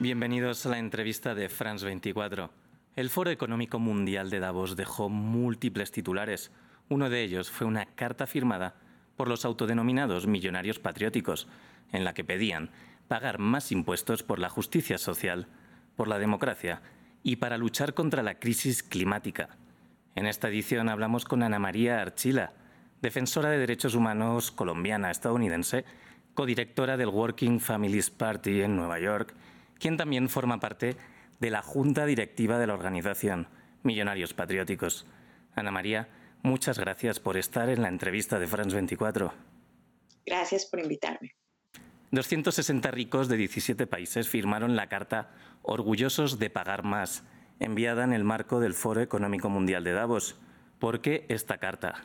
Bienvenidos a la entrevista de France 24. El Foro Económico Mundial de Davos dejó múltiples titulares. Uno de ellos fue una carta firmada por los autodenominados millonarios patrióticos, en la que pedían pagar más impuestos por la justicia social, por la democracia y para luchar contra la crisis climática. En esta edición hablamos con Ana María Archila, defensora de derechos humanos colombiana estadounidense, codirectora del Working Families Party en Nueva York quien también forma parte de la junta directiva de la organización Millonarios Patrióticos. Ana María, muchas gracias por estar en la entrevista de France 24. Gracias por invitarme. 260 ricos de 17 países firmaron la carta Orgullosos de pagar más, enviada en el marco del Foro Económico Mundial de Davos. ¿Por qué esta carta?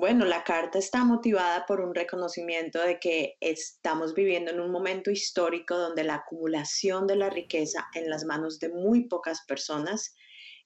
Bueno, la carta está motivada por un reconocimiento de que estamos viviendo en un momento histórico donde la acumulación de la riqueza en las manos de muy pocas personas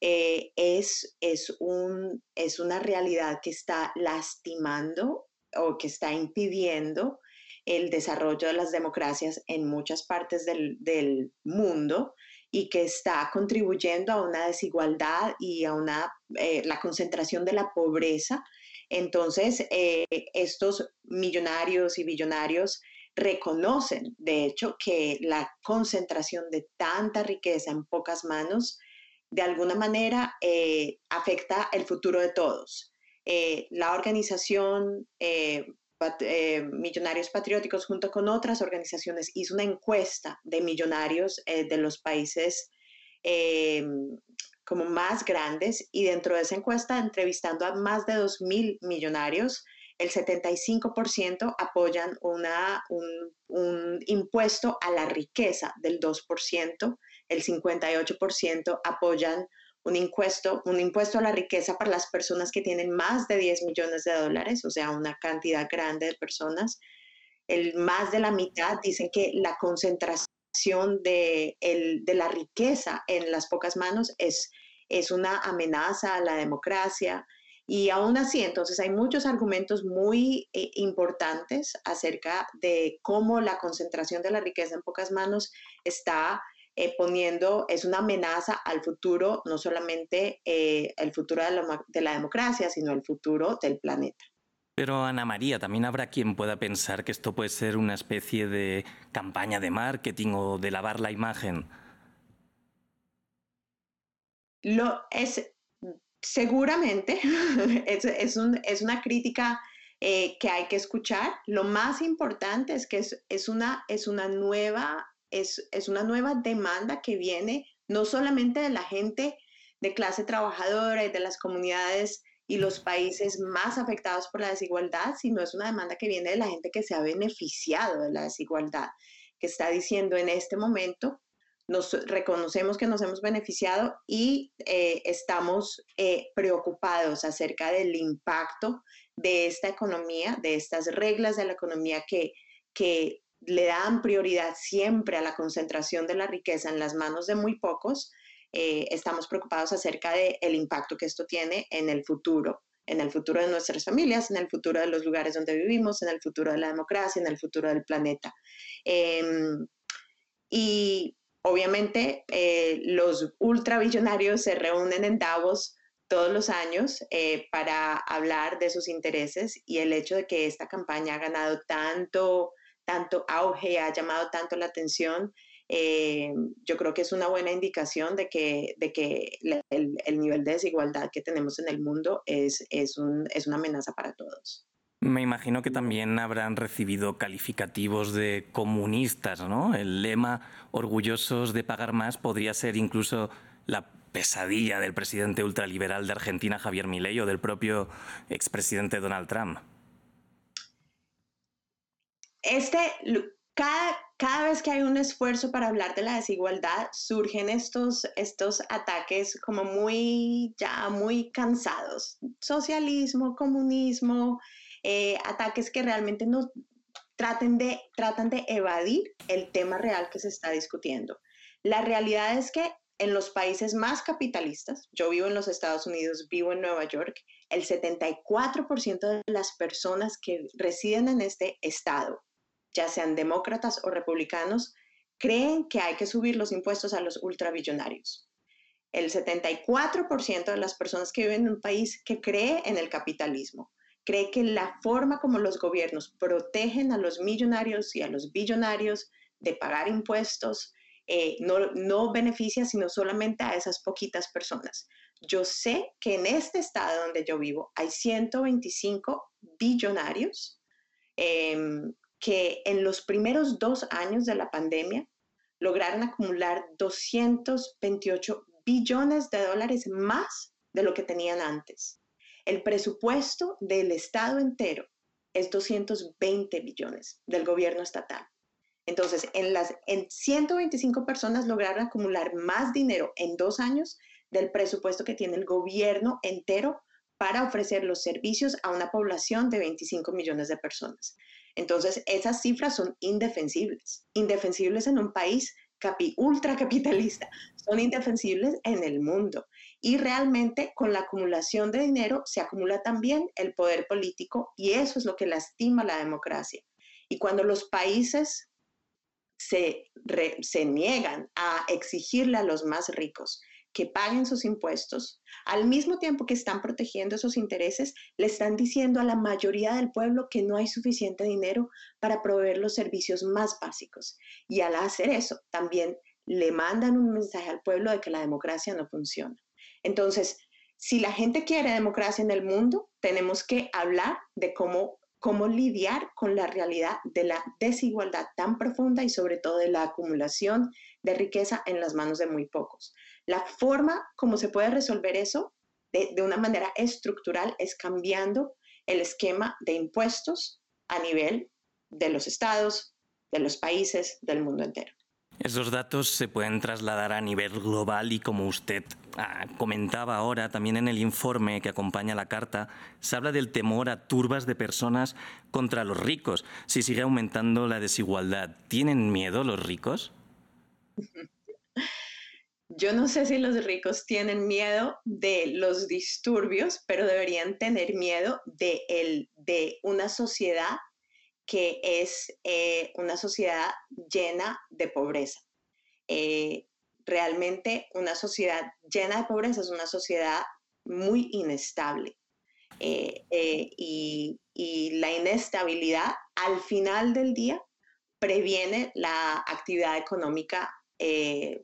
eh, es, es, un, es una realidad que está lastimando o que está impidiendo el desarrollo de las democracias en muchas partes del, del mundo y que está contribuyendo a una desigualdad y a una, eh, la concentración de la pobreza entonces, eh, estos millonarios y billonarios reconocen, de hecho, que la concentración de tanta riqueza en pocas manos, de alguna manera, eh, afecta el futuro de todos. Eh, la organización Millonarios Patrióticos, junto con otras organizaciones, hizo una encuesta de millonarios de los países como más grandes y dentro de esa encuesta, entrevistando a más de 2.000 millonarios, el 75% apoyan una, un, impuesto a la riqueza del 2%, el 58% apoyan un impuesto, un impuesto a la riqueza para las personas que tienen más de 10 millones de dólares, o sea, una cantidad grande de personas. El, más de la mitad dicen que la concentración de, de la riqueza en las pocas manos es, es una amenaza a la democracia. Y aún así, entonces hay muchos argumentos muy eh, importantes acerca de cómo la concentración de la riqueza en pocas manos está eh, poniendo, es una amenaza al futuro, no solamente eh, el futuro de la democracia, sino el futuro del planeta. Pero Ana María, también habrá quien pueda pensar que esto puede ser una especie de campaña de marketing o de lavar la imagen. Lo es seguramente es, una crítica eh, que hay que escuchar. Lo más importante es que es, una, es, una nueva, es, es una nueva demanda que viene no solamente de la gente de clase trabajadora y de las comunidades y los países más afectados por la desigualdad, sino es una demanda que viene de la gente que se ha beneficiado de la desigualdad, que está diciendo en este momento, nos reconocemos que nos hemos beneficiado y eh, estamos eh, preocupados acerca del impacto de esta economía, de estas reglas de la economía que, que le dan prioridad siempre a la concentración de la riqueza en las manos de muy pocos eh, estamos preocupados acerca del el impacto que esto tiene en el futuro, en el futuro de nuestras familias, en el futuro de los lugares donde vivimos, en el futuro de la democracia, en el futuro del planeta. Em, y obviamente eh, los ultrabillonarios se reúnen en Davos todos los años eh, para hablar de sus intereses y el hecho de que esta campaña ha ganado tanto, tanto auge, ha llamado tanto la atención, eh, yo creo que es una buena indicación de que, de que el, nivel de desigualdad que tenemos en el mundo es, es, un, es una amenaza para todos. Me imagino que también habrán recibido calificativos de comunistas, ¿no? El lema orgullosos de pagar más podría ser incluso la pesadilla del presidente ultraliberal de Argentina, Javier Milei, o del propio expresidente Donald Trump. Este, cada, cada vez que hay un esfuerzo para hablar de la desigualdad, surgen estos, estos ataques como muy, ya muy cansados. Socialismo, comunismo, eh, ataques que realmente no traten de, tratan de evadir el tema real que se está discutiendo. La realidad es que en los países más capitalistas, yo vivo en los Estados Unidos, vivo en Nueva York, el 74% de las personas que residen en este estado ya sean demócratas o republicanos, creen que hay que subir los impuestos a los ultrabillonarios. El 74% de las personas que viven en un país que cree en el capitalismo, cree que la forma como los gobiernos protegen a los millonarios y a los billonarios de pagar impuestos eh, no, no beneficia sino solamente a esas poquitas personas. Yo sé que en este estado donde yo vivo hay 125 billonarios em, que en los primeros dos años de la pandemia lograron acumular 228 billones de dólares más de lo que tenían antes. El presupuesto del Estado entero es 220 billones del gobierno estatal. Entonces, en, las, en 125 personas lograron acumular más dinero en dos años del presupuesto que tiene el gobierno entero para ofrecer los servicios a una población de 25 millones de personas. Entonces, esas cifras son indefensibles, indefensibles en un país capi, ultracapitalista, son indefensibles en el mundo. Y realmente con la acumulación de dinero se acumula también el poder político y eso es lo que lastima la democracia. Y cuando los países se, niegan a exigirle a los más ricos que paguen sus impuestos, al mismo tiempo que están protegiendo esos intereses, le están diciendo a la mayoría del pueblo que no hay suficiente dinero para proveer los servicios más básicos. Y al hacer eso, también le mandan un mensaje al pueblo de que la democracia no funciona. Entonces, si la gente quiere democracia en el mundo, tenemos que hablar de cómo, cómo lidiar con la realidad de la desigualdad tan profunda y sobre todo de la acumulación de riqueza en las manos de muy pocos. La forma como se puede resolver eso de, una manera estructural es cambiando el esquema de impuestos a nivel de los estados, de los países, del mundo entero. Esos datos se pueden trasladar a nivel global y como usted ah, comentaba ahora, también en el informe que acompaña la carta, se habla del temor a turbas de personas contra los ricos. Si sigue aumentando la desigualdad, ¿tienen miedo los ricos? Yo no sé si los ricos tienen miedo de los disturbios, pero deberían tener miedo de, el, de una sociedad que es eh, una sociedad llena de pobreza. Eh, realmente una sociedad llena de pobreza es una sociedad muy inestable. Eh, y, y, la inestabilidad al final del día previene la actividad económica que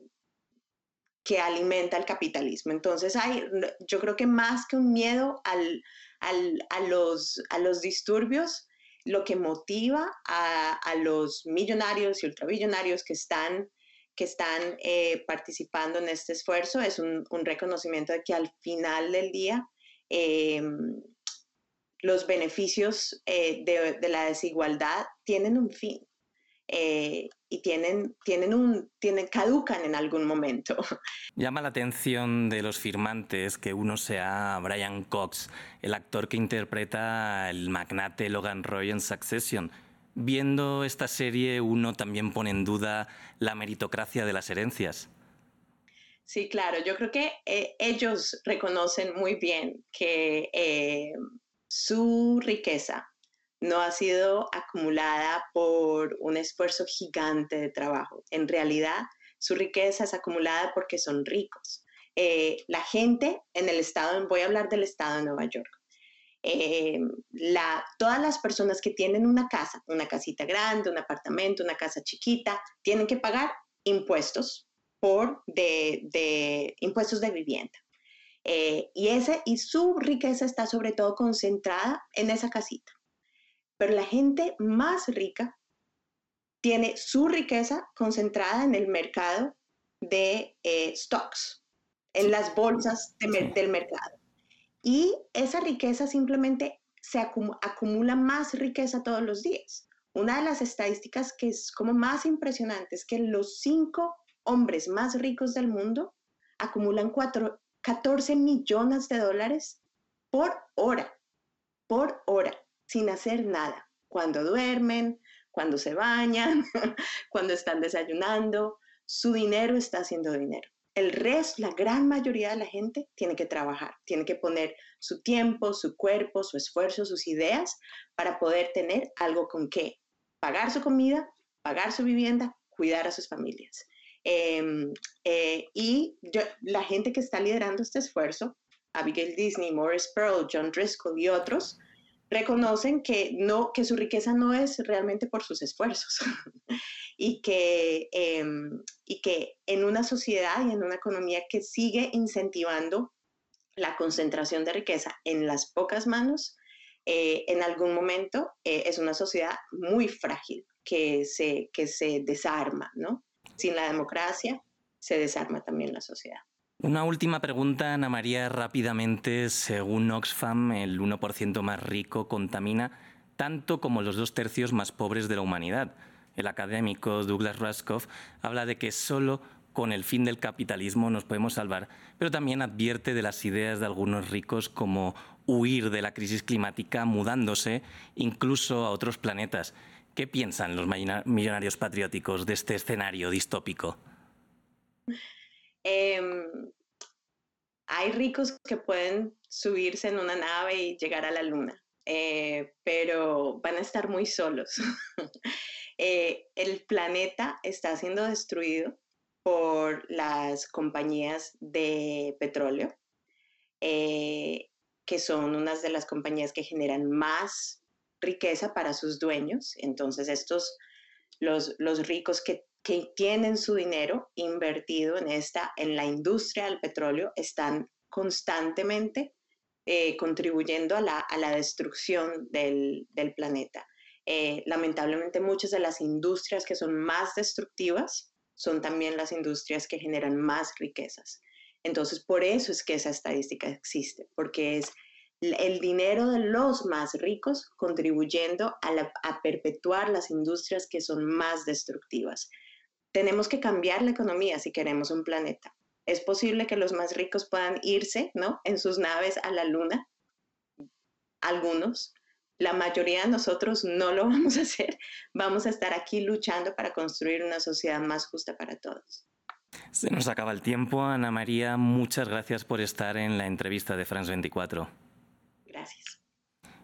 alimenta el capitalismo. Entonces, hay, yo creo que más que un miedo al, a, los, a los disturbios, lo que motiva a, los millonarios y ultrabillonarios que están, que están eh, participando en este esfuerzo es un, reconocimiento de que al final del día eh, los beneficios eh, de, la desigualdad tienen un fin. Y tienen, tienen un, tienen, caducan en algún momento. Llama la atención de los firmantes que uno sea Brian Cox, el actor que interpreta el magnate Logan Roy en Succession. Viendo esta serie, uno también pone en duda la meritocracia de las herencias. Sí, claro, yo creo que eh, ellos reconocen muy bien que eh, su riqueza no ha sido acumulada por un esfuerzo gigante de trabajo. En realidad, su riqueza es acumulada porque son ricos. Eh, la gente en el estado, voy a hablar del estado de Nueva York, eh, todas las personas que tienen una casa, una casita grande, un apartamento, una casa chiquita, tienen que pagar impuestos por de, impuestos de vivienda. Eh, y, ese, y su riqueza está sobre todo concentrada en esa casita pero la gente más rica tiene su riqueza concentrada en el mercado de eh, stocks, en las bolsas del mercado. Y esa riqueza simplemente se acumula más riqueza todos los días. Una de las estadísticas que es como más impresionante es que los cinco hombres más ricos del mundo acumulan 14 millones de dólares por hora, por hora sin hacer nada, cuando duermen, cuando se bañan, cuando están desayunando, su dinero está haciendo dinero. El resto, la gran mayoría de la gente tiene que trabajar, tiene que poner su tiempo, su cuerpo, su esfuerzo, sus ideas para poder tener algo con qué pagar su comida, pagar su vivienda, cuidar a sus familias. Em, eh, y la gente que está liderando este esfuerzo, Abigail Disney, Morris Pearl, John Driscoll y otros, reconocen que, no, que su riqueza no es realmente por sus esfuerzos y, que, em, y que en una sociedad y en una economía que sigue incentivando la concentración de riqueza en las pocas manos, eh, en algún momento eh, es una sociedad muy frágil que se, que se desarma, ¿no? Sin la democracia se desarma también la sociedad. Una última pregunta, Ana María, rápidamente. Según Oxfam, el 1% más rico contamina tanto como los dos tercios más pobres de la humanidad. El académico Douglas Rushkoff habla de que solo con el fin del capitalismo nos podemos salvar, pero también advierte de las ideas de algunos ricos como huir de la crisis climática mudándose incluso a otros planetas. ¿Qué piensan los millonarios patrióticos de este escenario distópico? Em, hay ricos que pueden subirse en una nave y llegar a la luna, eh, pero van a estar muy solos. Eh, el planeta está siendo destruido por las compañías de petróleo, eh, que son unas de las compañías que generan más riqueza para sus dueños. Entonces, estos, los, los ricos que que tienen su dinero invertido en esta, en la industria del petróleo, están constantemente eh, contribuyendo a la, a la destrucción del, del planeta. Eh, lamentablemente muchas de las industrias que son más destructivas son también las industrias que generan más riquezas. Entonces, por eso es que esa estadística existe, porque es el dinero de los más ricos contribuyendo a, a perpetuar las industrias que son más destructivas. Tenemos que cambiar la economía si queremos un planeta. Es posible que los más ricos puedan irse, ¿no? En sus naves a la luna. Algunos. La mayoría de nosotros no lo vamos a hacer. Vamos a estar aquí luchando para construir una sociedad más justa para todos. Se nos acaba el tiempo. Ana María, muchas gracias por estar en la entrevista de France 24. Gracias.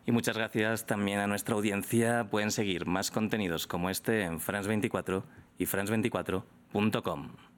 Y muchas gracias también a nuestra audiencia. Pueden seguir más contenidos como este en France 24 y france24.com.